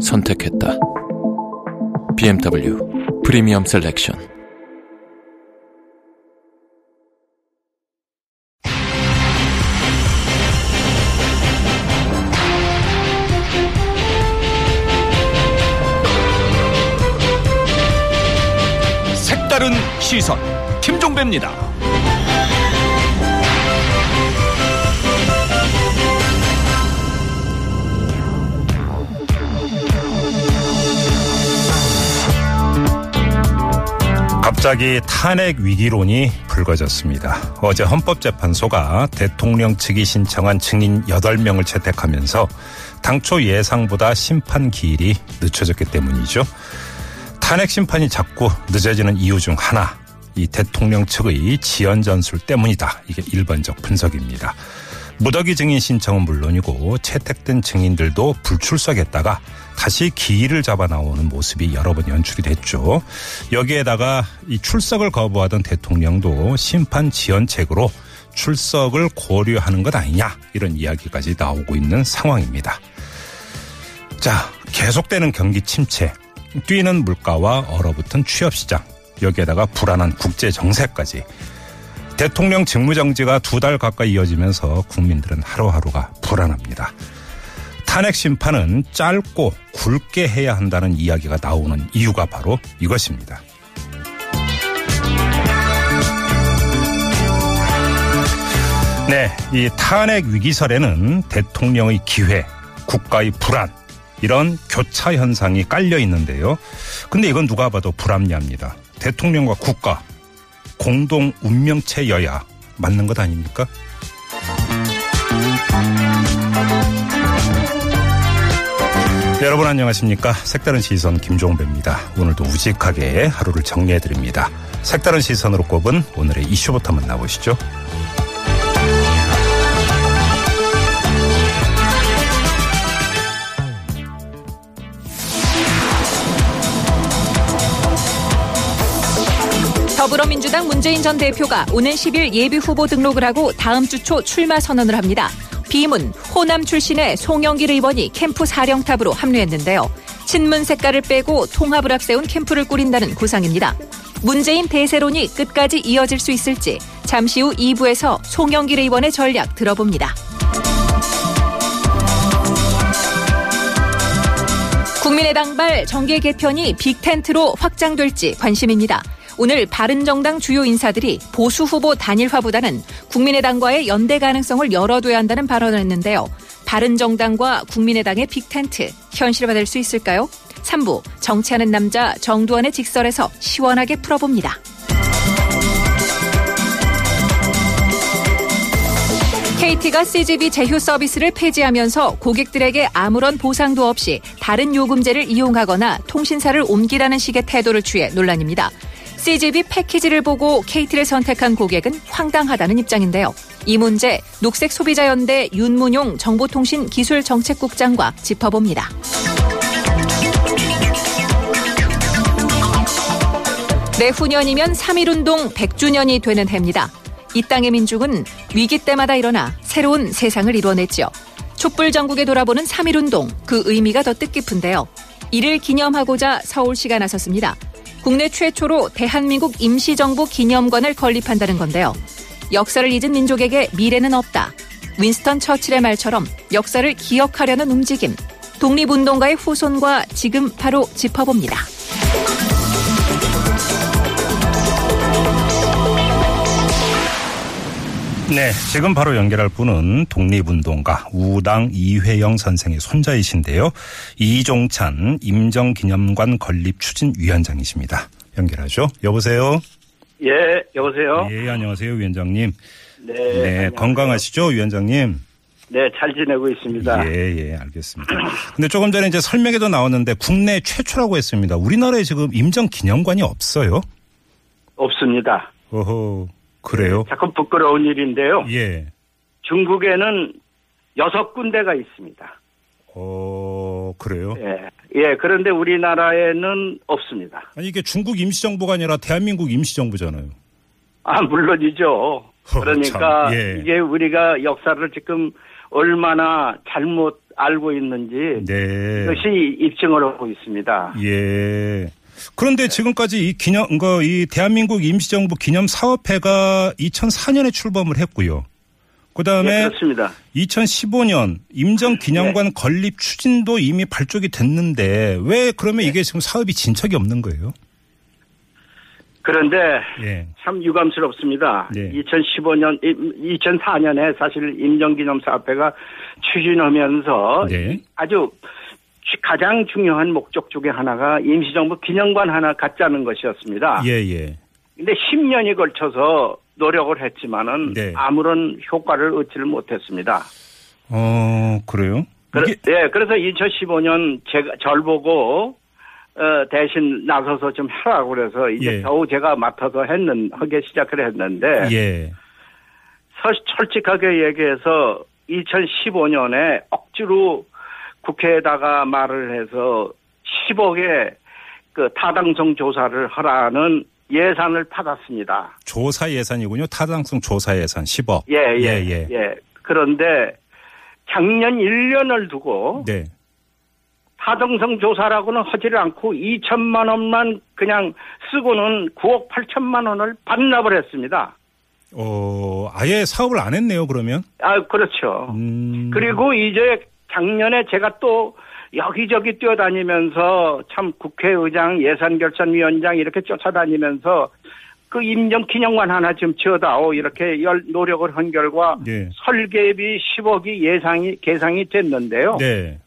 선택했다. BMW 프리미엄 셀렉션. 색다른 시선 김종배입니다. 갑자기 탄핵 위기론이 불거졌습니다. 어제 헌법재판소가 대통령 측이 신청한 증인 8명을 채택하면서 당초 예상보다 심판 기일이 늦춰졌기 때문이죠. 탄핵 심판이 자꾸 늦어지는 이유 중 하나, 이 대통령 측의 지연 전술 때문이다. 이게 일반적 분석입니다. 무더기 증인 신청은 물론이고 채택된 증인들도 불출석했다가 다시 기일을 잡아 나오는 모습이 여러 번 연출이 됐죠. 여기에다가 이 출석을 거부하던 대통령도 심판 지연책으로 출석을 고려하는 것 아니냐 이런 이야기까지 나오고 있는 상황입니다. 자, 계속되는 경기 침체, 뛰는 물가와 얼어붙은 취업 시장, 여기에다가 불안한 국제 정세까지 대통령 직무정지가 두 달 가까이 이어지면서 국민들은 하루하루가 불안합니다. 탄핵 심판은 짧고 굵게 해야 한다는 이야기가 나오는 이유가 바로 이것입니다. 네, 이 탄핵 위기설에는 대통령의 기회, 국가의 불안, 이런 교차 현상이 깔려 있는데요. 근데 이건 누가 봐도 불합리합니다. 대통령과 국가, 공동 운명체여야 맞는 것 아닙니까? 여러분 안녕하십니까? 색다른 시선 김종배입니다. 오늘도 우직하게 하루를 정리해드립니다. 색다른 시선으로 꼽은 오늘의 이슈부터 만나보시죠. 민주당 문재인 전 대표가 오는 10일 예비 후보 등록을 하고 다음 주 초 출마 선언을 합니다. 비문 호남 출신의 송영길 의원이 캠프 사령탑으로 합류했는데요. 친문 색깔을 빼고 통합을 앞세운 캠프를 꾸린다는 구상입니다. 문재인 대세론이 끝까지 이어질 수 있을지 잠시 후 2부에서 송영길 의원의 전략 들어봅니다. 국민의당 발 정계 개편이 빅텐트로 확장될지 관심입니다. 오늘 바른정당 주요 인사들이 보수 후보 단일화보다는 국민의당과의 연대 가능성을 열어둬야 한다는 발언을 했는데요. 바른정당과 국민의당의 빅텐트 현실화될 수 있을까요? 3부 정치하는 남자 정두환의 직설에서 시원하게 풀어봅니다. KT가 CGV 제휴 서비스를 폐지하면서 고객들에게 아무런 보상도 없이 다른 요금제를 이용하거나 통신사를 옮기라는 식의 태도를 취해 논란입니다. CGV 패키지를 보고 KT를 선택한 고객은 황당하다는 입장인데요. 이 문제 녹색 소비자연대 윤문용 정보통신 기술정책국장과 짚어봅니다. 내후년이면 3.1운동 100주년이 되는 해입니다. 이 땅의 민족은 위기 때마다 일어나 새로운 세상을 이뤄냈죠. 촛불 전국에 돌아보는 3.1운동 그 의미가 더 뜻깊은데요. 이를 기념하고자 서울시가 나섰습니다. 국내 최초로 대한민국 임시정부 기념관을 건립한다는 건데요. 역사를 잊은 민족에게 미래는 없다. 윈스턴 처칠의 말처럼 역사를 기억하려는 움직임. 독립운동가의 후손과 지금 바로 짚어봅니다. 네, 지금 바로 연결할 분은 독립운동가 우당 이회영 선생의 손자이신데요. 이종찬 임정기념관 건립추진위원장이십니다. 연결하죠. 여보세요. 예, 여보세요. 예, 안녕하세요, 위원장님. 네. 네, 안녕하세요. 건강하시죠, 위원장님? 네, 잘 지내고 있습니다. 예, 예, 알겠습니다. 근데 조금 전에 이제 설명에도 나왔는데 국내 최초라고 했습니다. 우리나라에 지금 임정 기념관이 없어요? 없습니다. 어허, 그래요? 자꾸 부끄러운 일인데요. 예. 중국에는 여섯 군데가 있습니다. 어, 그래요? 예, 예, 그런데 우리나라에는 없습니다. 아니, 이게 중국 임시정부가 아니라 대한민국 임시정부잖아요. 아, 물론이죠. 그러니까 참, 예. 이게 우리가 역사를 지금 얼마나 잘못 알고 있는지 네. 이것이 입증을 하고 있습니다. 예. 그런데 지금까지 이 기념, 그, 이 대한민국 임시정부 기념 사업회가 2004년에 출범을 했고요. 그 예, 다음에 그렇습니다. 2015년 임정 기념관 건립 추진도 이미 발족이 됐는데 왜 그러면 이게 지금 사업이 진척이 없는 거예요? 그런데 예. 참 유감스럽습니다. 네. 2015년, 2004년에 사실 임정기념사업회가 추진하면서 네. 아주 가장 중요한 목적 중에 하나가 임시정부 기념관 하나 갖자는 것이었습니다. 예, 예. 근데 10년이 걸쳐서 노력을 했지만은 네. 아무런 효과를 얻지를 못했습니다. 어, 그래요? 그래, 이게, 예, 그래서 2015년 제가 절 보고 어, 대신 나서서 좀 하라고 그래서 이제 예. 겨우 제가 맡아서 했는 하게 시작을 했는데 예. 서- 솔직하게 얘기해서 2015년에 억지로 국회에다가 말을 해서 10억의 그 타당성 조사를 하라는 예산을 받았습니다. 조사 예산이군요. 타당성 조사 예산 10억. 예, 예, 예, 예. 예. 그런데 작년 1년을 두고 네. 타당성 조사라고는 하지를 않고 2천만 원만 그냥 쓰고는 9억 8천만 원을 반납을 했습니다. 어, 아예 사업을 안 했네요, 그러면? 아, 그렇죠. 음. 그리고 이제 작년에 제가 또 여기저기 뛰어다니면서 참 국회의장 예산결산위원장 이렇게 쫓아다니면서 그 임정 기념관 하나 좀 지어다오 이렇게 열 노력을 한 결과 네. 설계비 10억이 예상이 계상이 됐는데요. 네.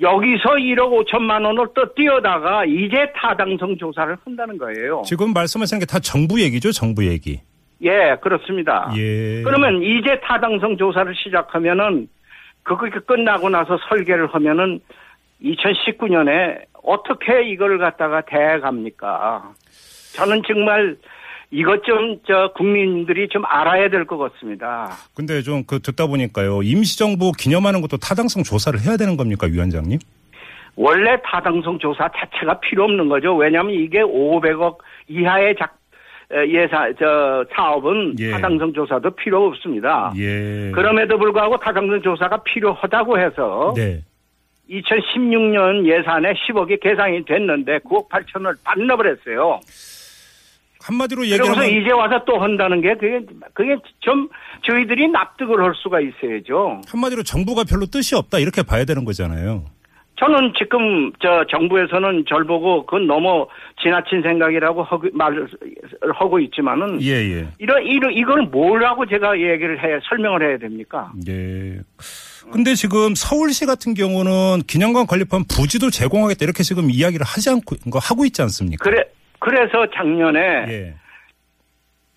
여기서 1억 5천만 원을 또 띄어다가 이제 타당성 조사를 한다는 거예요. 지금 말씀하시는 게다 정부 얘기죠, 정부 얘기. 예, 그렇습니다. 예. 그러면 이제 타당성 조사를 시작하면은 그거 끝나고 나서 설계를 하면은 2019년에 어떻게 이걸 갖다가 대갑니까? 저는 정말 이것 좀 저 국민들이 좀 알아야 될 것 같습니다. 근데 좀 그 듣다 보니까요. 임시정부 기념하는 것도 타당성 조사를 해야 되는 겁니까, 위원장님? 원래 타당성 조사 자체가 필요 없는 거죠. 왜냐하면 이게 500억 이하의 작 에, 예사 저 사업은 예. 타당성 조사도 필요 없습니다. 예. 그럼에도 불구하고 타당성 조사가 필요하다고 해서 네. 2016년 예산에 10억이 계상이 됐는데 9억 8천을 반납을 했어요. 한마디로 얘기하면 이제 와서 또 한다는 게 그게 그게 좀 저희들이 납득을 할 수가 있어야죠. 한마디로 정부가 별로 뜻이 없다 이렇게 봐야 되는 거잖아요. 저는 지금 저 정부에서는 절 보고 그건 너무 지나친 생각이라고 하고, 말을 하고 있지만은 예, 예. 이런 이런 이걸 뭐라고 제가 얘기를 해 설명을 해야 됩니까? 예. 근데 지금 서울시 같은 경우는 기념관 건립한 부지도 제공하겠다 이렇게 지금 이야기를 하지 않고 거 하고 있지 않습니까? 그래 그래서 작년에 예.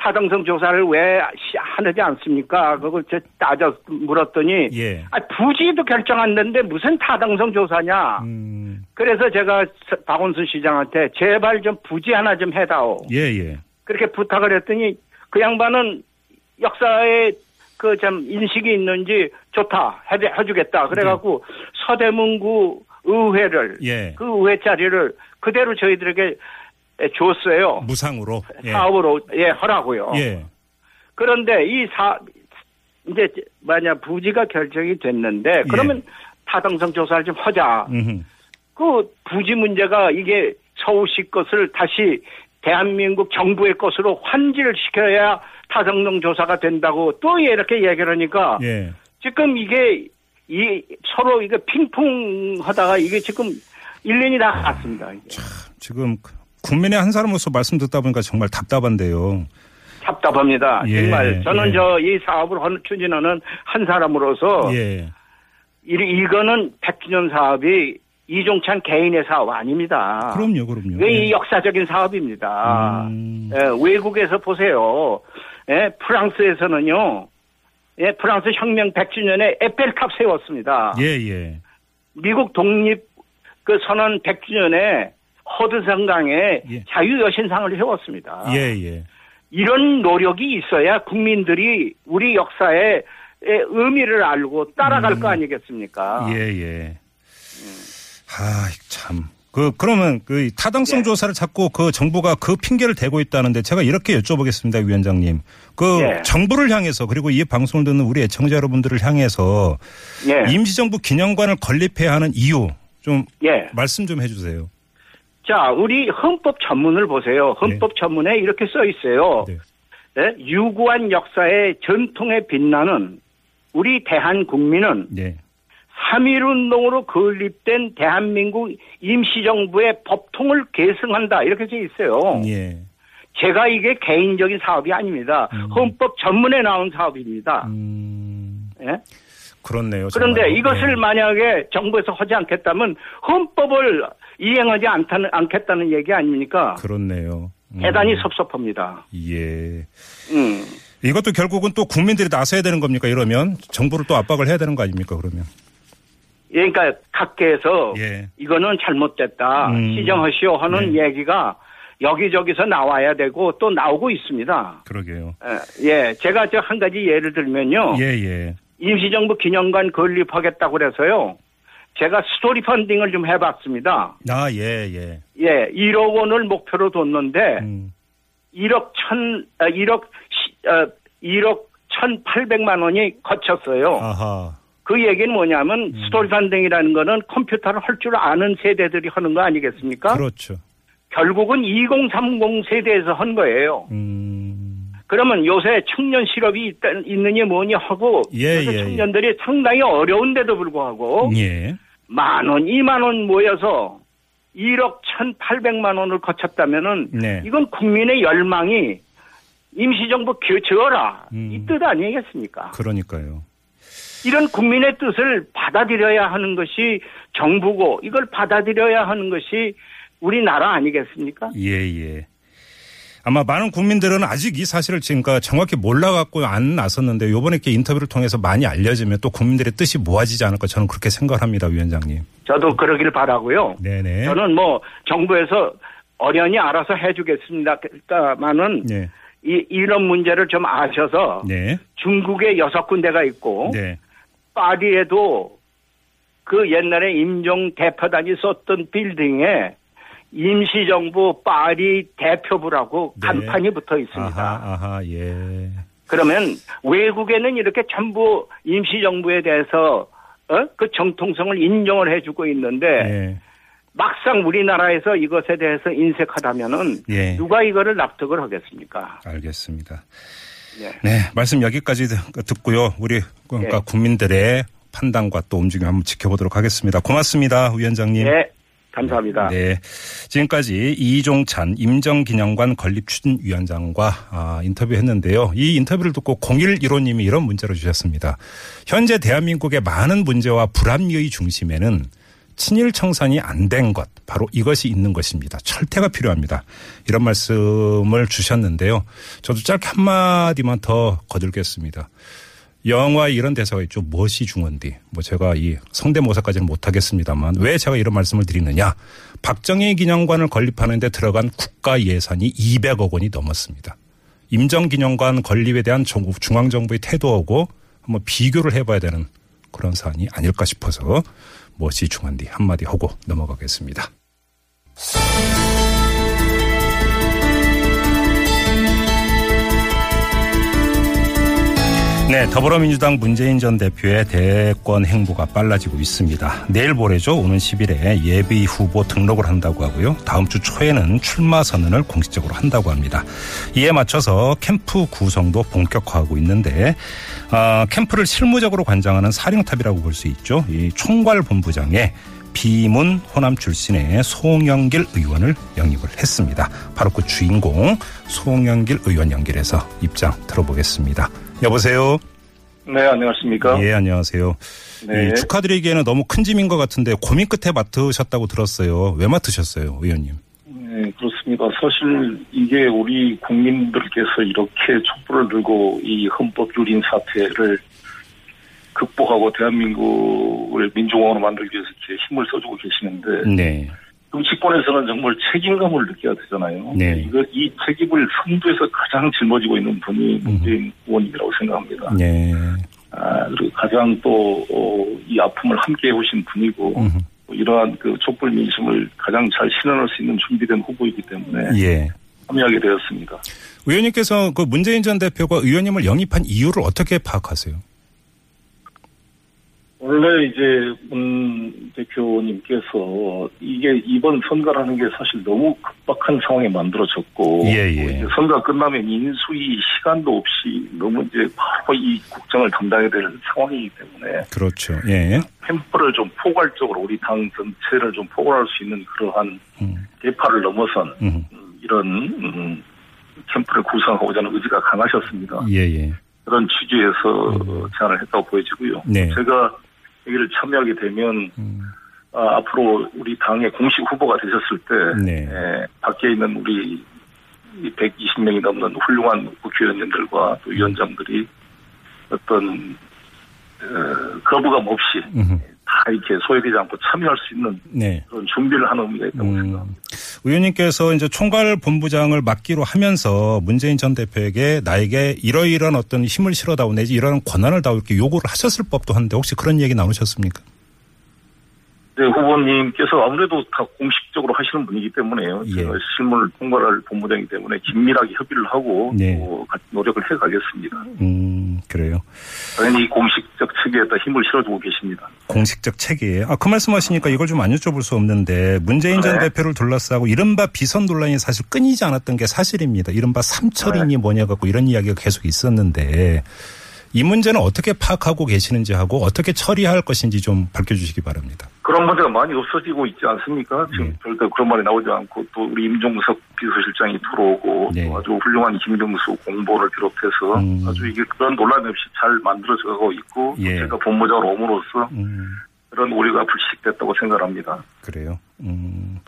타당성 조사를 왜 시- 하지 않습니까? 그걸 저 따져 물었더니 예. 아, 부지도 결정 안 됐는데 무슨 타당성 조사냐? 음. 그래서 제가 서- 박원순 시장한테 제발 좀 부지 하나 좀 해다오. 예, 예. 그렇게 부탁을 했더니 그 양반은 역사에 그 참 인식이 있는지 좋다 해, 해주겠다. 그래갖고 서대문구 의회를 예. 그 의회 자리를 그대로 저희들에게 줬어요. 무상으로. 예. 사업으로 예 하라고요. 예. 그런데 이 사 이제 만약 부지가 결정이 됐는데 그러면 타당성 조사를 좀 하자. 음흠. 그 부지 문제가 이게 서울시 것을 다시 대한민국 정부의 것으로 환지를 시켜야 타당성 조사가 된다고 또 이렇게 얘기를 하니까 예. 지금 이게 이 서로 이게 핑퐁 하다가 이게 지금 1년이 다 갔습니다. 이게. 지금 국민의 한 사람으로서 말씀 듣다 보니까 정말 답답한데요. 답답합니다. 예, 정말 저는 예. 저이 사업을 하는- 추진하는 한 사람으로서 예. 이, 이거는 100주년 사업이 이종찬 개인의 사업 아닙니다. 그럼요, 그럼요. 이게 예. 이 역사적인 사업입니다. 음. 예, 외국에서 보세요. 예, 프랑스에서는요, 예, 프랑스 혁명 100주년에 에펠탑 세웠습니다. 예, 예. 미국 독립 그 선언 100주년에 허드성강에 예. 자유여신상을 세웠습니다. 예, 예. 이런 노력이 있어야 국민들이 우리 역사의 의미를 알고 따라갈 거 아니겠습니까? 음. 예, 예. 아, 참. 그, 그러면 그 타당성 예. 조사를 자꾸 그 정부가 그 핑계를 대고 있다는데 제가 이렇게 여쭤보겠습니다, 위원장님. 그 예. 정부를 향해서 그리고 이 방송을 듣는 우리 애청자 여러분들을 향해서 예. 임시정부 기념관을 건립해야 하는 이유 좀 예. 말씀 좀 해주세요. 자, 우리 헌법 전문을 보세요. 헌법 전문에 이렇게 써 있어요. 네. 예? 유구한 역사의 전통에 빛나는 우리 대한 국민은 네. 3.1운동으로 건립된 대한민국 임시정부의 법통을 계승한다. 이렇게 돼 있어요. 예. 제가 이게 개인적인 사업이 아닙니다. 헌법 전문에 나온 사업입니다. 음, 예? 그렇네요. 그런데. 이것을 예. 만약에 정부에서 하지 않겠다면 헌법을 이행하지 않다는, 않겠다는 얘기 아닙니까? 그렇네요. 음, 대단히 섭섭합니다. 예. 음. 이것도 결국은 또 국민들이 나서야 되는 겁니까? 이러면 정부를 또 압박을 해야 되는 거 아닙니까? 그러면. 그러니까 각계에서 예. 이거는 잘못됐다. 음. 시정하시오 하는 네. 얘기가 여기저기서 나와야 되고 또 나오고 있습니다. 그러게요. 예, 예. 제가 저 한 가지 예를 들면요. 예, 예. 임시정부 기념관 건립하겠다고 그래서요. 제가 스토리 펀딩을 좀 해봤습니다. 아, 예, 예. 예, 1억 원을 목표로 뒀는데 음, 1억 천, 아, 1억, 시- 어, 1억 1,800만 원이 거쳤어요. 아하. 그 얘기는 뭐냐면 음. 스토리 펀딩이라는 거는 컴퓨터를 할 줄 아는 세대들이 하는 거 아니겠습니까? 그렇죠. 결국은 2030 세대에서 한 거예요. 음, 그러면 요새 청년 실업이 있다, 있느니 뭐니 하고 예, 요새 예, 청년들이 상당히 어려운데도 불구하고 예. 만 원, 2만 원 모여서 1억 1,800만 원을 거쳤다면은 네. 이건 국민의 열망이 임시정부 교체어라 음. 이뜻 아니겠습니까? 그러니까요. 이런 국민의 뜻을 받아들여야 하는 것이 정부고 이걸 받아들여야 하는 것이 우리나라 아니겠습니까? 예, 예. 아마 많은 국민들은 아직 이 사실을 지금까 정확히 몰라갖고 안 나섰는데 요번에 이렇게 인터뷰를 통해서 많이 알려지면 또 국민들의 뜻이 모아지지 않을까 저는 그렇게 생각을 합니다, 위원장님. 저도 그러길 바라고요. 네네. 저는 뭐 정부에서 어련히 알아서 해주겠습니다만은 네. 이, 이런 문제를 좀 아셔서 네. 중국에 여섯 군데가 있고 네. 파리에도 그 옛날에 임종 대표단이 썼던 빌딩에 임시정부 파리 대표부라고 네. 간판이 붙어 있습니다. 아하, 아하, 예. 그러면 외국에는 이렇게 전부 임시정부에 대해서 어? 그 정통성을 인정을 해주고 있는데 예. 막상 우리나라에서 이것에 대해서 인색하다면은 예. 누가 이거를 납득을 하겠습니까? 알겠습니다. 예. 네, 말씀 여기까지 듣- 듣고요. 우리 그러니까 예. 국민들의 판단과 또 움직임 한번 지켜보도록 하겠습니다. 고맙습니다, 위원장님. 네, 감사합니다. 네. 지금까지 이종찬 임정기념관 건립추진위원장과 아, 인터뷰했는데요. 이 인터뷰를 듣고 0115님이 이런 문자를 주셨습니다. 현재 대한민국의 많은 문제와 불합리의 중심에는 친일 청산이 안 된 것, 바로 이것이 있는 것입니다. 철퇴가 필요합니다. 이런 말씀을 주셨는데요. 저도 짧게 한마디만 더 거들겠습니다. 영화에 이런 대사가 있죠. 무엇이 중헌디. 뭐 제가 이 성대모사까지는 못하겠습니다만 왜 제가 이런 말씀을 드리느냐. 박정희 기념관을 건립하는 데 들어간 국가 예산이 200억 원이 넘었습니다. 임정기념관 건립에 대한 정부, 중앙정부의 태도하고 한번 비교를 해봐야 되는 그런 사안이 아닐까 싶어서 무엇이 중헌디 한마디 하고 넘어가겠습니다. 네, 더불어민주당 문재인 전 대표의 대권 행보가 빨라지고 있습니다. 내일 모레죠. 오는 10일에 예비 후보 등록을 한다고 하고요. 다음 주 초에는 출마 선언을 공식적으로 한다고 합니다. 이에 맞춰서 캠프 구성도 본격화하고 있는데 어, 캠프를 실무적으로 관장하는 사령탑이라고 볼 수 있죠. 이 총괄 본부장에 비문 호남 출신의 송영길 의원을 영입을 했습니다. 바로 그 주인공 송영길 의원 연결해서 입장 들어보겠습니다. 여보세요. 네, 안녕하십니까? 예, 안녕하세요. 네. 이 축하드리기에는 너무 큰 짐인 것 같은데 고민 끝에 맡으셨다고 들었어요. 왜 맡으셨어요, 의원님? 네, 그렇습니다. 사실 이게 우리 국민들께서 이렇게 촛불을 들고 이 헌법 유린 사태를 극복하고 대한민국을 민주공화로 만들기 위해서 이렇게 힘을 써주고 계시는데 네. 정치권에서는 정말 책임감을 느껴야 되잖아요. 네. 이거 이 책임을 선두에서 가장 짊어지고 있는 분이 문재인 의원님이라고 생각합니다. 네. 아, 그리고 가장 또, 어, 이 아픔을 함께 해오신 분이고. 또 이러한 그 촛불 민심을 가장 잘 실현할 수 있는 준비된 후보이기 때문에 예. 참여하게 되었습니다. 의원님께서 그 문재인 전 대표가 의원님을 영입한 이유를 어떻게 파악하세요? 원래 이제 문 대표님께서 이게 이번 선거라는 게 사실 너무 급박한 상황에 만들어졌고 예, 예. 이제 선거 끝나면 인수위 시간도 없이 너무 이제 바로 이 국정을 담당해야 될 상황이기 때문에 그렇죠. 예. 캠프를 좀 포괄적으로 우리 당 전체를 좀 포괄할 수 있는 그러한 음. 대파를 넘어선 음. 음, 이런 음, 캠프를 구성하고자 하는 의지가 강하셨습니다. 예, 예. 그런 취지에서 제안을 했다고 보여지고요. 네. 제가 여기를 참여하게 되면 음. 아, 앞으로 우리 당의 공식 후보가 되셨을 때 네. 에, 밖에 있는 우리 120명이 넘는 훌륭한 국회의원님들과 또 위원장들이 어떤 어, 거부감 없이 음. 다 이렇게 소외되지 않고 참여할 수 있는 네. 그런 준비를 하는 의미가 있다고 음. 생각합니다. 의원님께서 이제 총괄 본부장을 맡기로 하면서 문재인 전 대표에게 나에게 이러이러한 어떤 힘을 실어다오 내지 이러한 권한을 다오 이렇게 요구를 하셨을 법도 한데 혹시 그런 얘기 나누셨습니까? 네, 후보님께서 아무래도 다 공식적으로 하시는 분이기 때문에요. 예. 제가 실무를 통과할 본부장이기 때문에 긴밀하게 협의를 하고 네. 또 같이 노력을 해가겠습니다. 음, 그래요. 당연히 공식적 측에다 힘을 실어주고 계십니다. 공식적 체계에. 아, 그 말씀 하시니까 이걸 좀 안 여쭤볼 수 없는데 문재인 전 네. 대표를 둘러싸고 이른바 비선 논란이 사실 끊이지 않았던 게 사실입니다. 이른바 삼철인이 뭐냐 갖고 이런 이야기가 계속 있었는데 이 문제는 어떻게 파악하고 계시는지 하고 어떻게 처리할 것인지 좀 밝혀주시기 바랍니다. 그런 문제가 많이 없어지고 있지 않습니까? 지금 네. 절대 그런 말이 나오지 않고 또 우리 임종석 비서실장이 들어오고 네. 또 아주 훌륭한 김경수 공보를 비롯해서 음. 아주 이게 그런 논란 없이 잘 만들어져 가고 있고 또 예. 제가 본부장으로 옴으로써 음. 그런 우려가 불식됐다고 생각합니다. 그래요. 음.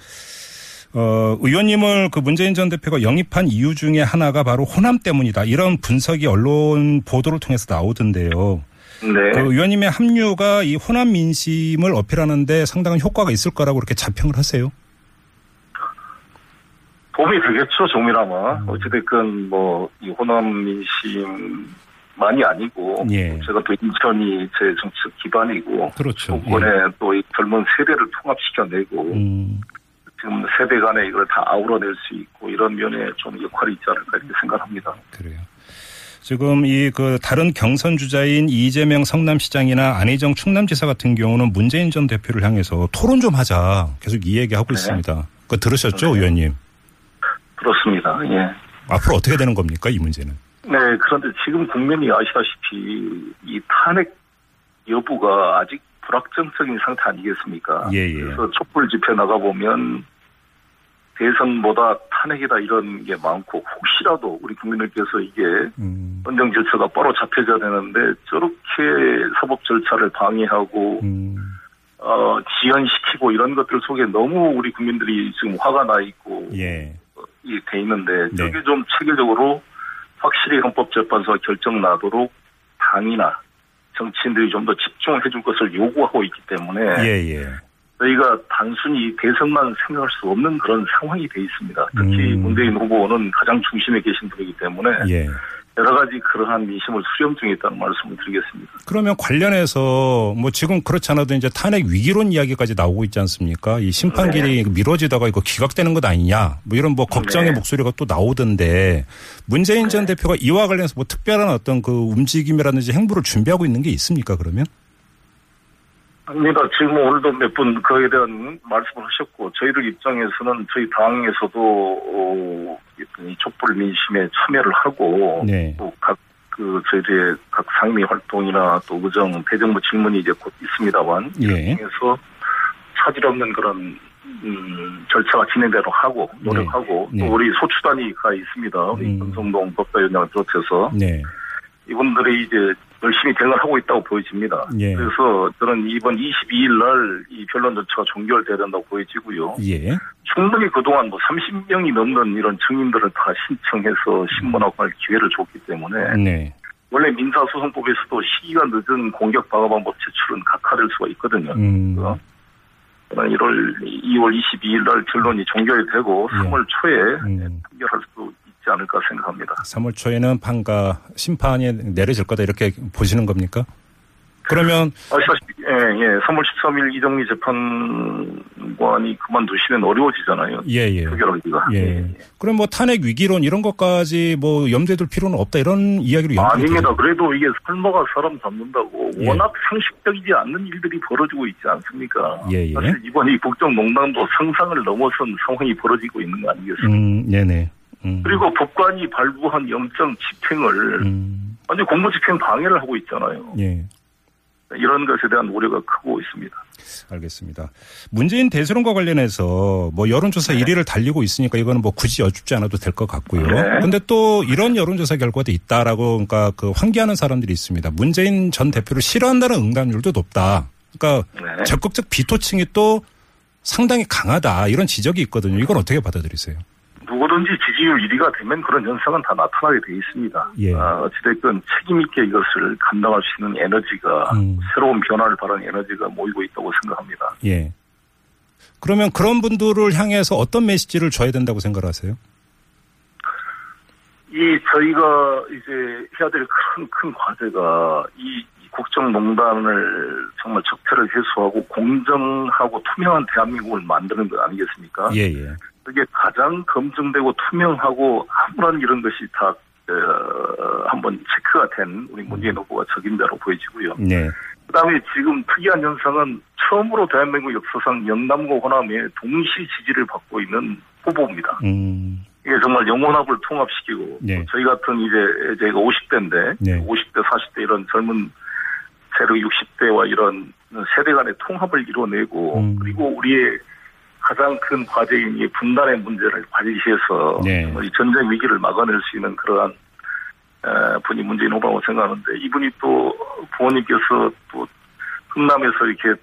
어, 의원님을 그 문재인 전 대표가 영입한 이유 중에 하나가 바로 호남 때문이다. 이런 분석이 언론 보도를 통해서 나오던데요. 네. 그 의원님의 합류가 이 호남 민심을 어필하는데 상당한 효과가 있을 거라고 그렇게 자평을 하세요. 도움이 되겠죠, 조미라마. 음. 어찌됐건, 뭐, 이 호남 민심만이 아니고, 예. 제가 또 인천이 제 정치적 기반이고, 그렇죠. 이번에 또이 젊은 세대를 통합시켜내고, 음, 지금 세대 간에 이걸 다 아우러낼 수 있고, 이런 면에 좀 역할이 있지 않을까 이렇게 생각합니다. 그래요. 지금 이 그 다른 경선 주자인 이재명 성남시장이나 안희정 충남지사 같은 경우는 문재인 전 대표를 향해서 토론 좀 하자 계속 이 얘기하고 네. 있습니다. 그거 들으셨죠, 의원님? 그렇습니다. 예. 앞으로 어떻게 되는 겁니까, 이 문제는? 네, 그런데 지금 국민이 아시다시피, 이 탄핵 여부가 아직 불확정적인 상태 아니겠습니까? 예, 예. 그래서 촛불 집회 나가보면 대선보다 탄핵이다 이런 게 많고 혹시라도 우리 국민들께서 이게 음, 헌정 절차가 바로 잡혀져야 되는데 저렇게 사법 절차를 방해하고 음, 어, 지연시키고 이런 것들 속에 너무 우리 국민들이 지금 화가 나 있고 예. 이돼 있는데 네. 저게 좀 체계적으로 확실히 헌법재판소가 결정 나도록 당이나 정치인들이 좀 더 집중해 줄 것을 요구하고 있기 때문에 예, 예. 저희가 단순히 대선만 생각할 수 없는 그런 상황이 돼 있습니다. 특히 음. 문재인 후보는 가장 중심에 계신 분이기 때문에 예. 여러 가지 그러한 민심을 수렴 중에 있다는 말씀을 드리겠습니다. 그러면 관련해서 뭐 지금 그렇지 않아도 이제 탄핵 위기론 이야기까지 나오고 있지 않습니까? 이 심판길이 미뤄지다가 이거 기각되는 것 아니냐? 뭐 이런 뭐 걱정의 네. 목소리가 또 나오던데 문재인 전 대표가 이와 관련해서 뭐 특별한 어떤 그 움직임이라든지 행보를 준비하고 있는 게 있습니까? 그러면? 아닙니다. 지금 오늘도 몇 분 그에 대한 말씀을 하셨고 저희들 입장에서는 저희 당에서도 어, 이 촛불 민심에 참여를 하고 네. 또각그 저희들의 각 상임위 활동이나 또 의정 대정부 질문이 이제 곧 있습니다만 예. 그래서 차질 없는 그런 음, 절차가 진행대로 하고 노력하고 네. 또 우리 소추단위가 있습니다. 우리 음. 권성동 법사위원장을 비롯해서 네. 이분들이 이제 열심히 대응을 하고 있다고 보여집니다. 예. 그래서 저는 이번 22일 날 이 변론 절차가 종결돼야 된다고 보여지고요. 예. 충분히 그동안 뭐 30명이 넘는 이런 증인들을 다 신청해서 신문하고 할 기회를 줬기 때문에 네. 원래 민사소송법에서도 시기가 늦은 공격 방어 방법 제출은 각하될 수가 있거든요. 음. 그래서 1월 2월 22일 날 결론이 종결이 되고 예. 3월 초에 음. 판결할 수 않을까 생각합니다. 3월 초에는 판가 심판이 내려질 거다 이렇게 보시는 겁니까? 그러면 아시다시피 예, 예. 3월 13일 이정미 재판관이 그만두시면 어려워지잖아요. 예, 예. 표결하기가. 예. 그럼 뭐 탄핵 위기론 이런 것까지 뭐 염두에 둘 필요는 없다 이런 이야기로 연결이 아닙니다. 그래도 이게 설마가 사람 잡는다고 예. 워낙 상식적이지 않는 일들이 벌어지고 있지 않습니까? 예, 예. 사실 이번 이 국정농단도 상상을 넘어선 상황이 벌어지고 있는 거 아니겠습니까? 음, 네네. 음. 그리고 법관이 발부한 영장 집행을 음, 완전 공무 집행 방해를 하고 있잖아요. 예. 이런 것에 대한 우려가 크고 있습니다. 알겠습니다. 문재인 대선과 관련해서 뭐 여론조사 1위를 달리고 있으니까 이거는 뭐 굳이 여쭙지 않아도 될 것 같고요. 네. 근데 또 이런 여론조사 결과도 있다라고 그러니까 그 환기하는 사람들이 있습니다. 문재인 전 대표를 싫어한다는 응답률도 높다. 그러니까 네. 적극적 비토층이 또 상당히 강하다 이런 지적이 있거든요. 이건 어떻게 받아들이세요? 누구든지 지지율 1위가 되면 그런 현상은 다 나타나게 돼 있습니다. 예. 아, 어찌됐건 책임있게 이것을 감당할 수 있는 에너지가 음. 새로운 변화를 바라는 에너지가 모이고 있다고 생각합니다. 예. 그러면 그런 분들을 향해서 어떤 메시지를 줘야 된다고 생각하세요? 이 저희가 이제 해야 될 큰 큰 과제가 이, 이 국정농단을 정말 적폐를 해소하고 공정하고 투명한 대한민국을 만드는 것 아니겠습니까? 예, 예. 그게 가장 검증되고 투명하고 아무런 이런 것이 다 어, 한번 체크가 된 우리 문재인 후보가 적임자로 보여지고요. 네. 그다음에 지금 특이한 현상은 처음으로 대한민국 역사상 영남과 호남에 동시 지지를 받고 있는 후보입니다. 음. 이게 정말 영혼합을 통합시키고 네. 저희 같은 이제 저희가 50대인데 네. 50대 40대 이런 젊은 세력 60대와 이런 세대 간의 통합을 이뤄내고 음. 그리고 우리의 가장 큰 과제인 이 분단의 문제를 관리해서 네. 전쟁 위기를 막아낼 수 있는 그러한 에, 분이 문재인 후보라고 생각하는데 이분이 또 부모님께서 또 흥남에서 이렇게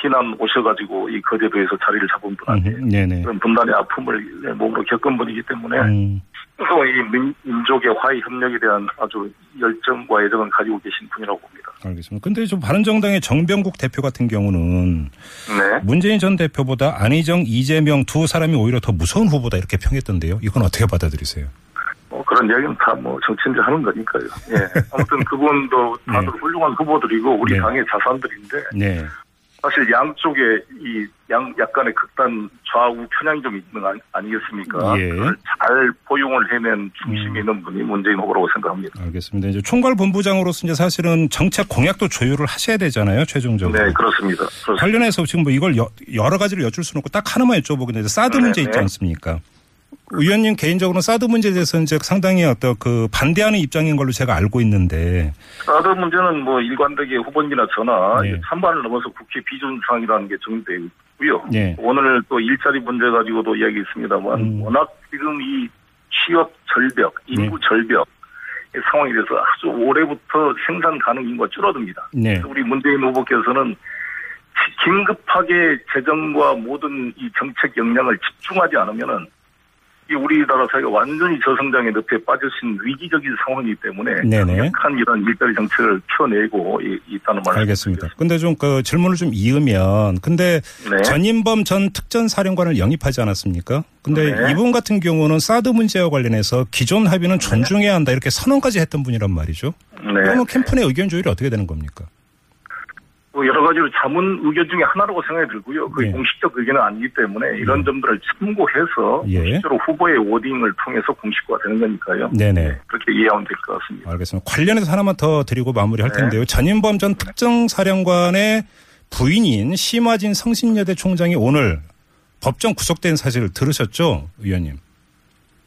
피난 오셔가지고 이 거제도에서 자리를 잡은 분한테 음, 네네. 그런 분단의 아픔을 내 몸으로 겪은 분이기 때문에 음. 또이 민족의 화해 협력에 대한 아주 열정과 애정을 가지고 계신 분이라고 봅니다. 알겠습니다. 근데 좀 바른정당의 정병국 대표 같은 경우는 네. 문재인 전 대표보다 안희정, 이재명 두 사람이 오히려 더 무서운 후보다 이렇게 평했던데요. 이건 어떻게 받아들이세요? 뭐 그런 이야기는 다 뭐 정치인들 하는 거니까요. 예. 아무튼 그분도 다들 네. 훌륭한 후보들이고 우리 네. 당의 자산들인데 네. 사실 양쪽에 이 양 약간의 극단 좌우 편향이 좀 있는 거 아니, 아니겠습니까? 예. 그걸 잘 포용을 해낸 중심이 음. 있는 분이 문재인 후보라고 생각합니다. 알겠습니다. 이제 총괄 본부장으로서 이제 사실은 정책 공약도 조율을 하셔야 되잖아요. 최종적으로. 네, 그렇습니다. 그렇습니다. 관련해서 지금 뭐 이걸 여, 러 가지를 여쭐 수는 없고 딱 하나만 여쭤보겠는데 사드 네, 문제 있지 네. 않습니까? 의원님 개인적으로 사드 문제에 대해서 이제 상당히 어떤 그 반대하는 입장인 걸로 제가 알고 있는데 사드 문제는 뭐 일관되게 후보님이나 저나 네. 찬반을 넘어서 국회 비준 사항이라는 게 정리되어 있고요. 네. 오늘 또 일자리 문제 가지고도 이야기했습니다만 음. 워낙 지금 이 취업 절벽, 인구 절벽 의 상황이 돼서 아주 올해부터 생산 가능 인구가 줄어듭니다. 네. 우리 문재인 후보께서는 지- 긴급하게 재정과 모든 이 정책 역량을 집중하지 않으면은 이 우리나라 사회가 완전히 저성장의 늪에 빠져신 위기적인 상황이기 때문에 네네. 강력한 이런 일자리 정책을 펴내고 이- 있다는 말을 알겠습니다. 근데 좀 그 질문을 좀 이으면 근데 네. 전인범 전 특전사령관을 영입하지 않았습니까? 근데 네. 이분 같은 경우는 사드 문제와 관련해서 기존 합의는 존중해야 한다 이렇게 선언까지 했던 분이란 말이죠. 네. 그러면 캠프 내 의견 조율이 어떻게 되는 겁니까? 뭐 여러 가지로 자문 의견 중에 하나라고 생각이 들고요. 그게 네. 공식적 의견은 아니기 때문에 이런 점들을 참고해서 예. 실제로 후보의 워딩을 통해서 공식화가 되는 거니까요. 네네. 그렇게 이해하면 될 것 같습니다. 알겠습니다. 관련해서 하나만 더 드리고 마무리할 네. 텐데요. 전인범 전 특정사령관의 부인인 심화진 성신여대 총장이 오늘 법정 구속된 사실을 들으셨죠, 의원님?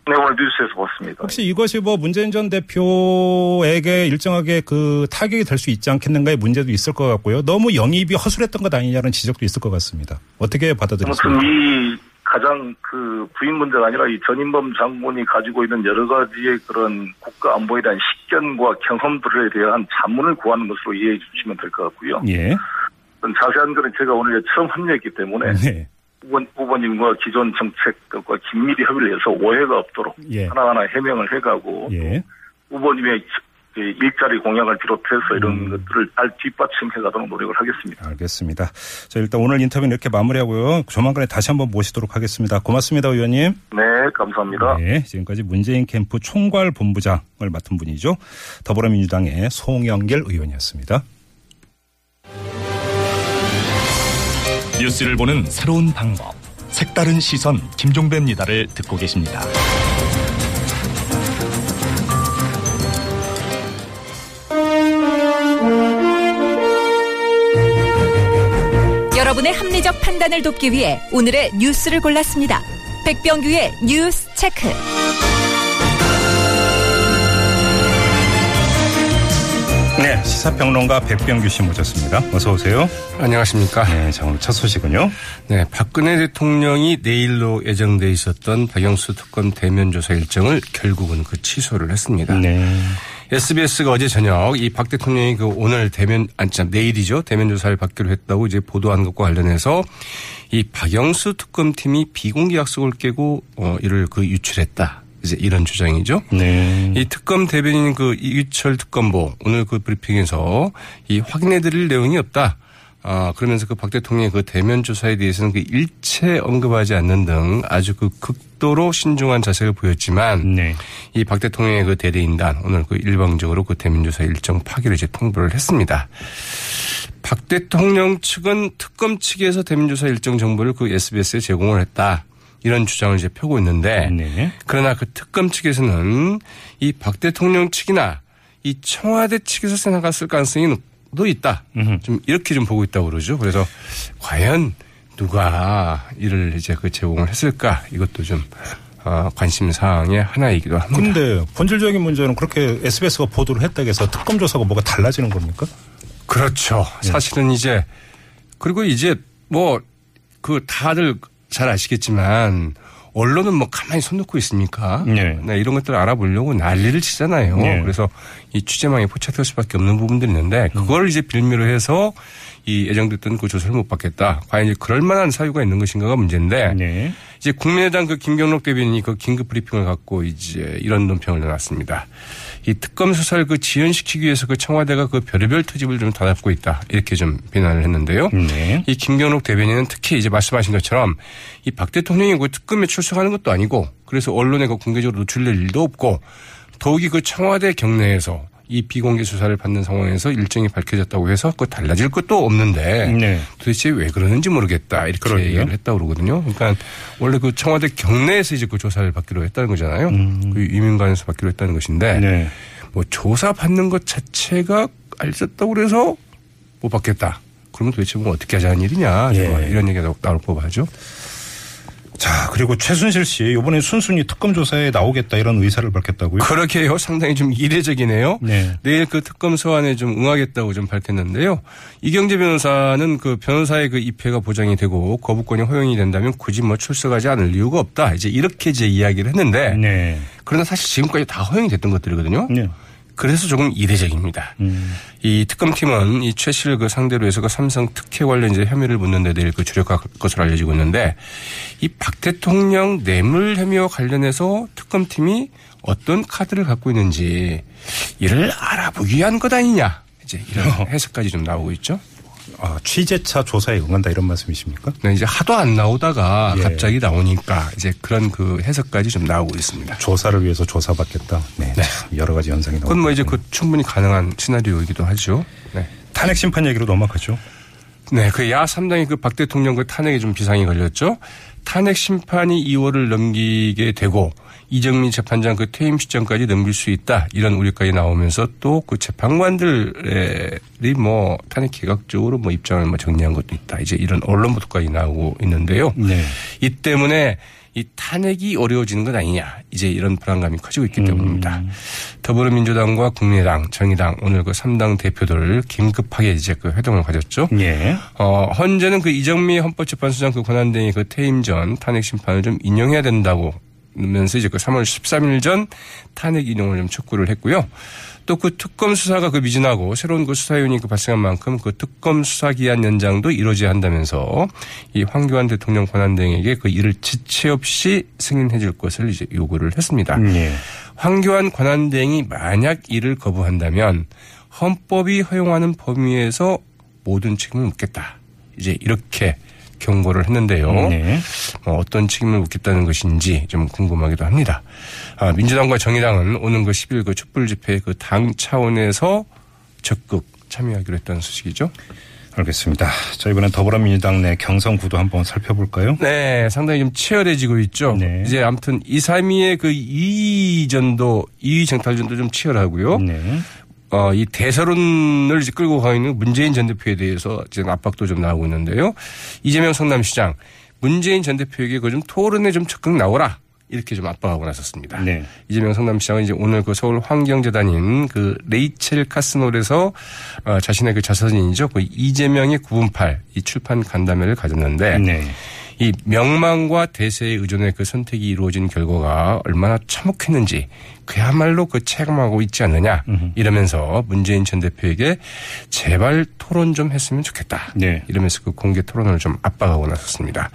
네, 오늘 뉴스에서 봤습니다. 혹시 이것이 뭐 문재인 전 대표에게 일정하게 그 타격이 될 수 있지 않겠는가의 문제도 있을 것 같고요. 너무 영입이 허술했던 것 아니냐는 지적도 있을 것 같습니다. 어떻게 받아들였습니까? 이 가장 그 부인 문제가 아니라 이 전인범 장군이 가지고 있는 여러 가지의 그런 국가 안보에 대한 식견과 경험들에 대한 자문을 구하는 것으로 이해해 주시면 될 것 같고요. 예. 자세한 거는 제가 오늘 처음 합류했기 때문에 네. 후보, 후보님 과 기존 정책과 긴밀히 협의를 해서 오해가 없도록 예. 하나하나 해명을 해가고 예. 후보님의 그 일자리 공약을 비롯해서 이런 음. 것들을 잘 뒷받침해가도록 노력을 하겠습니다. 알겠습니다. 자, 일단 오늘 인터뷰는 이렇게 마무리하고요. 조만간에 다시 한번 모시도록 하겠습니다. 고맙습니다, 의원님. 네, 감사합니다. 네, 지금까지 문재인 캠프 총괄 본부장을 맡은 분이죠. 더불어민주당의 송영길 의원이었습니다. 뉴스를 보는 새로운 방법. 색다른 시선 김종배입니다를 듣고 계십니다. 여러분의 합리적 판단을 돕기 위해 오늘의 뉴스를 골랐습니다. 백병규의 뉴스 체크. 네, 시사평론가 백병규 씨 모셨습니다. 어서 오세요. 안녕하십니까. 네, 자 오늘 첫 소식은요. 네, 박근혜 대통령이 내일로 예정돼 있었던 박영수 특검 대면 조사 일정을 결국은 그 취소를 했습니다. 네. SBS가 어제 저녁 이 박 대통령이 그 오늘 대면 아니 참 내일이죠 대면 조사를 받기로 했다고 이제 보도한 것과 관련해서 이 박영수 특검팀이 비공개 약속을 깨고 어 이를 그 유출했다. 이제 이런 주장이죠. 네. 이 특검 대변인 그 이유철 특검보 오늘 그 브리핑에서 이 확인해드릴 내용이 없다. 아, 그러면서 그 박 대통령의 그 대면 조사에 대해서는 그 일체 언급하지 않는 등 아주 그 극도로 신중한 자세를 보였지만 네. 이 박 대통령의 그 대대인단 오늘 그 일방적으로 그 대면 조사 일정 파기를 이제 통보를 했습니다. 박 대통령 측은 특검 측에서 대면 조사 일정 정보를 그 SBS에 제공을 했다. 이런 주장을 이제 펴고 있는데 네. 그러나 그 특검 측에서는 이 박 대통령 측이나 이 청와대 측에서 생각했을 가능성이 도 있다. 음흠. 좀 이렇게 좀 보고 있다고 그러죠. 그래서 과연 누가 이를 이제 그 제공을 했을까 이것도 좀 어, 관심 사항의 하나이기도 합니다. 근데 본질적인 문제는 그렇게 SBS가 보도를 했다고 해서 특검 조사가 뭐가 달라지는 겁니까? 그렇죠. 예. 사실은 이제 그리고 이제 뭐 그 다들 잘 아시겠지만 언론은 뭐 가만히 손 놓고 있습니까? 네. 이런 것들 을 알아보려고 난리를 치잖아요. 네. 그래서 이 취재망에 포착될 수밖에 없는 부분들이 있는데 그걸 이제 빌미로 해서 이 예정됐던 그 조사를 못 받겠다. 과연 이제 그럴 만한 사유가 있는 것인가가 문제인데 네. 이제 국민의당 그 김경록 대변인이 그 긴급 브리핑을 갖고 이제 이런 논평을 내놨습니다. 이 특검 수사를 그 지연시키기 위해서 그 청와대가 그 별의별 트집을 좀 다잡고 있다. 이렇게 좀 비난을 했는데요. 네. 이 김경록 대변인은 특히 이제 말씀하신 것처럼 이 박 대통령이 그 특검에 출석하는 것도 아니고 그래서 언론에 그 공개적으로 노출될 일도 없고 더욱이 그 청와대 경내에서 이 비공개 수사를 받는 상황에서 일정이 밝혀졌다고 해서 그 달라질 것도 없는데 네. 도대체 왜 그러는지 모르겠다 이렇게 그러게요. 얘기를 했다고 그러거든요. 그러니까 원래 그 청와대 경내에서 이제 그 조사를 받기로 했다는 거잖아요. 그 유민관에서 받기로 했다는 것인데 음. 네. 뭐 조사 받는 것 자체가 알렸다고 그래서 못 받겠다. 그러면 도대체 뭐 어떻게 하자는 일이냐. 예. 이런 얘기가 나올 법하죠. 자, 그리고 최순실 씨 이번에 순순히 특검 조사에 나오겠다 이런 의사를 밝혔다고요? 그렇게 해요. 상당히 좀 이례적이네요. 네. 내일 그 특검 소환에 좀 응하겠다고 좀 밝혔는데요. 이경재 변호사는 그 변호사의 그 입회가 보장이 되고 거부권이 허용이 된다면 굳이 뭐 출석하지 않을 이유가 없다. 이제 이렇게 이제 이야기를 했는데 네. 그러나 사실 지금까지 다 허용이 됐던 것들이거든요. 네. 그래서 조금 이례적입니다. 음. 이 특검팀은 이 최 씨를 그 상대로 해서 그 삼성 특혜 관련 이제 혐의를 묻는 데 내일 그 주력할 것으로 알려지고 있는데 이 박 대통령 뇌물 혐의와 관련해서 특검팀이 어떤 카드를 갖고 있는지 이를 알아보기 위한 것 아니냐. 이제 이런 해석까지 좀 나오고 있죠. 아, 취재차 조사에 응한다 이런 말씀이십니까? 네, 이제 하도 안 나오다가 예. 갑자기 나오니까 이제 그런 그 해석까지 좀 나오고 있습니다. 조사를 위해서 조사받겠다. 네. 참 여러 가지 현상이 나오고. 그건 뭐 이제 그 충분히 가능한 시나리오이기도 하죠. 네. 탄핵 심판 얘기로 넘어가죠. 네, 그 야 3당이 그 박 대통령 그 탄핵에 좀 비상이 걸렸죠. 탄핵 심판이 2월을 넘기게 되고 이정민 재판장 그 퇴임 시점까지 넘길 수 있다 이런 우려까지 나오면서 또 그 재판관들이 뭐 탄핵 개각적으로 뭐 입장을 뭐 정리한 것도 있다 이제 이런 언론 보도까지 나오고 있는데요. 네. 이 때문에 이 탄핵이 어려워지는 것 아니냐 이제 이런 불안감이 커지고 있기 때문입니다. 더불어민주당과 국민의당, 정의당 오늘 그 3당 대표들 긴급하게 이제 그 회동을 가졌죠. 예. 어, 현재는 그 이정미 헌법재판소장 그 권한대행이 그 퇴임 전 탄핵 심판을 좀 인용해야 된다고 면서 이제 그 3월 13일 전 탄핵 인용을 좀 촉구를 했고요. 또 그 특검 수사가 그 미진하고 새로운 그 수사위원이 그 발생한 만큼 그 특검 수사 기한 연장도 이루어져야 한다면서 이 황교안 대통령 권한 대행에게 그 일을 지체 없이 승인해 줄 것을 이제 요구를 했습니다. 예. 황교안 권한 대행이 만약 이를 거부한다면 헌법이 허용하는 범위에서 모든 책임을 묻겠다. 이제 이렇게 경고를 했는데요. 네. 뭐 어떤 책임을 묻겠다는 것인지 좀 궁금하기도 합니다. 아, 민주당과 정의당은 오는 그 10일 그 촛불 집회에 그당 차원에서 적극 참여하기로 했다는 소식이죠. 알겠습니다. 자, 이번엔 더불어민주당 내 경선 구도 한번 살펴볼까요? 네, 상당히 좀 치열해지고 있죠. 네. 이제 아무튼 2, 3위의 그 2위전도, 2위 쟁탈전도 좀 치열하고요. 네. 어, 이 대서론을 이제 끌고 가고 있는 문재인 전 대표에 대해서 지금 압박도 좀 나오고 있는데요. 이재명 성남시장, 문재인 전 대표에게 그 좀 토론에 좀 적극 나오라. 이렇게 좀 압박하고 나섰습니다. 네. 이재명 성남시장은 이제 오늘 그 서울 환경재단인 그 레이첼 카스놀에서 어, 자신의 그 자서전이죠. 그 이재명의 9분팔 이 출판 간담회를 가졌는데 네. 이 명망과 대세에 의존해 그 선택이 이루어진 결과가 얼마나 참혹했는지 그야말로 그 체감하고 있지 않느냐 이러면서 문재인 전 대표에게 제발 토론 좀 했으면 좋겠다. 네. 이러면서 그 공개 토론을 좀 압박하고 나섰습니다.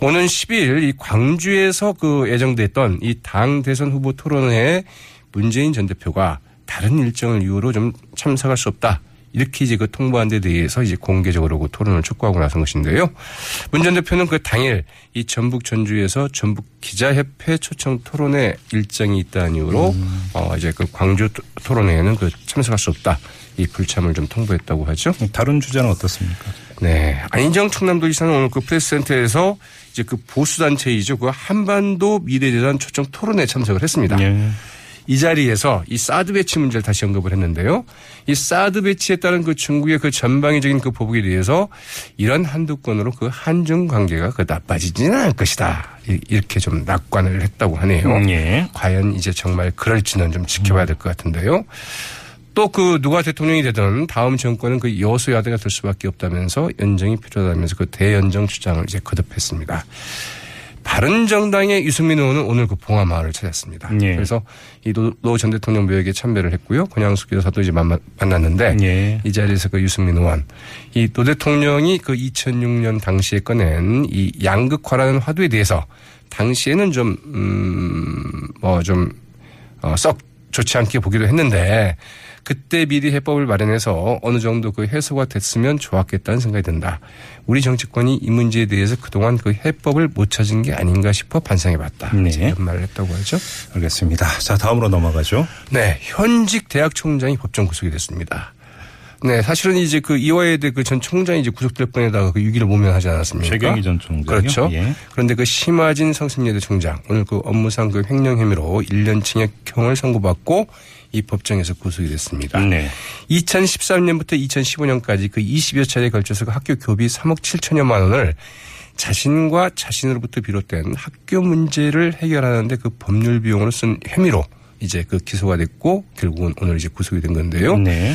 오는 10일 이 광주에서 그 예정됐던 이 당 대선 후보 토론회에 문재인 전 대표가 다른 일정을 이유로 좀 참석할 수 없다. 이렇게 이제 그 통보한 데 대해서 이제 공개적으로 그 토론을 촉구하고 나선 것인데요. 문 전 대표는 그 당일 이 전북 전주에서 전북 기자협회 초청 토론회 일정이 있다는 이유로 어 이제 그 광주 토- 토론회에는 그 참석할 수 없다. 이 불참을 좀 통보했다고 하죠. 다른 주제는 어떻습니까? 네. 안희정 충남도지사는 오늘 그 프레스센터에서 이제 그 보수단체이죠. 그 한반도 미래재단 초청 토론에 참석을 했습니다. 예. 이 자리에서 이 사드 배치 문제를 다시 언급을 했는데요. 이 사드 배치에 따른 그 중국의 그 전방위적인 그 보복에 대해서 이런 한두 건으로 그 한중 관계가 그 나빠지지는 않을 것이다. 이- 이렇게 좀 낙관을 했다고 하네요. 음, 예. 과연 이제 정말 그럴지는 좀 지켜봐야 될 것 같은데요. 또그 누가 대통령이 되든 다음 정권은 그 여소야대가 될 수밖에 없다면서 연정이 필요하다면서 그 대연정 주장을 이제 거듭했습니다. 바른정당의 유승민 의원은 오늘 그 봉화마을을 찾았습니다. 예. 그래서 이노전 대통령 묘역에 참배를 했고요. 권양숙 여사도 이제 만나- 만났는데 예. 이 자리에서 그 유승민 의원 이 노 대통령이 그 2006년 당시에 꺼낸 이 양극화라는 화두에 대해서 당시에는 좀, 음, 뭐 좀, 어, 썩 좋지 않게 보기도 했는데 그때 미리 해법을 마련해서 어느 정도 그 해소가 됐으면 좋았겠다는 생각이 든다. 우리 정치권이 이 문제에 대해서 그동안 그 해법을 못 찾은 게 아닌가 싶어 반성해 봤다. 네. 이런 말을 했다고 하죠. 알겠습니다. 자, 다음으로 넘어가죠. 네, 현직 대학 총장이 법정 구속이 됐습니다. 네, 사실은 이제 그 이화여대 그 전 총장이 이제 구속될 뻔에다가 그 유기를 모면하지 않았습니까? 최경희 전 총장이요? 그렇죠. 예. 그런데 그 심화진 성심여대 총장 오늘 그 업무상 그 횡령 혐의로 1년 징역형을 선고받고 이 법정에서 구속이 됐습니다. 네. 2013년부터 2015년까지 그 20여 차례에 걸쳐서 그 학교 교비 3억 7천여만 원을 자신과 자신으로부터 비롯된 학교 문제를 해결하는데 그 법률 비용으로 쓴 혐의로 이제 그 기소가 됐고 결국은 오늘 이제 구속이 된 건데요. 네.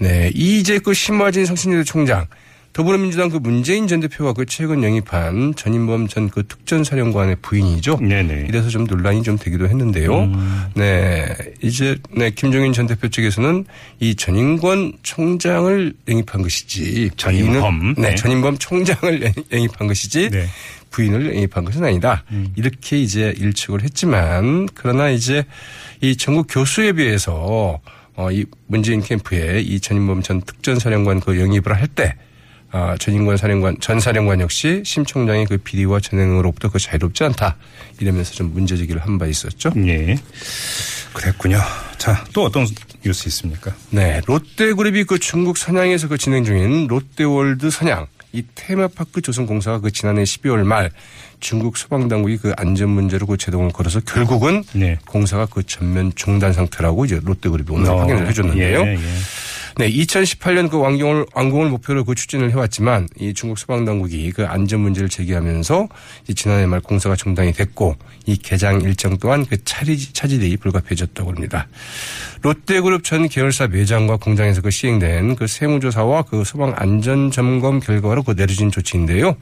네, 이제 그 신마진 성신여대 총장 더불어민주당 그 문재인 전 대표가 그 최근 영입한 전인범 전 그 특전사령관의 부인이죠. 네네. 이래서 좀 논란이 좀 되기도 했는데요. 음. 네, 이제 네 김종인 전 대표 측에서는 이 전인권 총장을 영입한 것이지 전인범. 네, 네. 전인범 총장을 영- 영입한 것이지 네. 부인을 영입한 것은 아니다. 이렇게 이제 일축을 했지만 그러나 이제 이 전국 교수에 비해서 어, 이 문재인 캠프에 이 전인범 전 특전사령관 그 영입을 할 때 아, 전인권 사령관, 전 사령관 역시 심 총장의 그 비리와 전행으로부터 그 자유롭지 않다. 이러면서 좀 문제 제기를 한 바 있었죠. 예. 그랬군요. 자, 또 어떤 뉴스 있습니까? 네. 롯데그룹이 그 중국 선양에서 그 진행 중인 롯데월드 선양 이 테마파크 조성공사가 그 지난해 12월 말 중국 소방당국이 그 안전 문제로 그 제동을 걸어서 결국은 네. 공사가 그 전면 중단 상태라고 이제 롯데그룹이 오늘 어, 확인을 해줬는데요. 예, 예. 네, 2018년 그 완공을, 완공을 목표로 그 추진을 해왔지만 이 중국 소방 당국이 그 안전 문제를 제기하면서 지난해 말 공사가 중단이 됐고 이 개장 일정 또한 그 차리, 차질이 불가피해졌다고 합니다. 롯데그룹 전 계열사 매장과 공장에서 그 시행된 그 세무조사와 그 소방 안전 점검 결과로 그 내려진 조치인데요.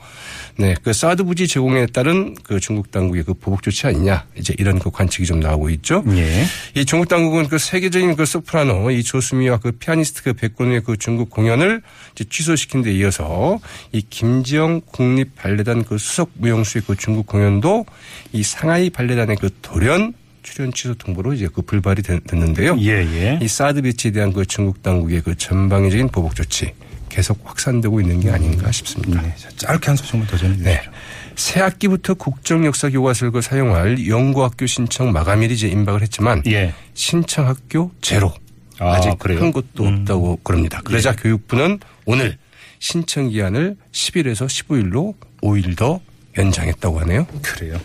네, 그 사드 부지 제공에 따른 그 중국 당국의 그 보복 조치 아니냐 이제 이런 그 관측이 좀 나오고 있죠. 예. 이 중국 당국은 그 세계적인 그 소프라노 이 조수미와 그 피아니스트 그 백군의 그 중국 공연을 취소시킨 데 이어서 이 김지영 국립 발레단 그 수석 무용수의 그 중국 공연도 이 상하이 발레단의 그 돌연 출연 취소 통보로 이제 그 불발이 됐는데요. 예, 예. 이 사드 비치에 대한 그 중국 당국의 그 전방위적인 보복 조치 계속 확산되고 있는 게 아닌가 싶습니다. 네. 자, 짧게 한 소절만 더 전해 주시죠. 네. 새 학기부터 국정역사 교과서를 그 사용할 연구학교 신청 마감일이 이제 임박을 했지만 예. 신청 학교 제로 아, 아직 그래요? 한 곳도 음. 없다고 그럽니다. 그러자 교육부는 오늘 신청 기한을 10일에서 15일로 5일 더 연장했다고 하네요. 그래요.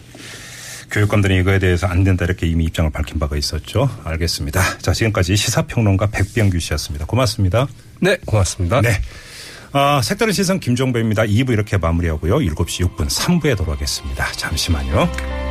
교육감들이 이거에 대해서 안 된다 이렇게 이미 입장을 밝힌 바가 있었죠. 알겠습니다. 자, 지금까지 시사평론가 백병규 씨였습니다. 고맙습니다. 네, 고맙습니다. 네. 아, 색다른 시선 김종배입니다. 2부 이렇게 마무리하고요. 7시 6분 3부에 돌아오겠습니다. 잠시만요.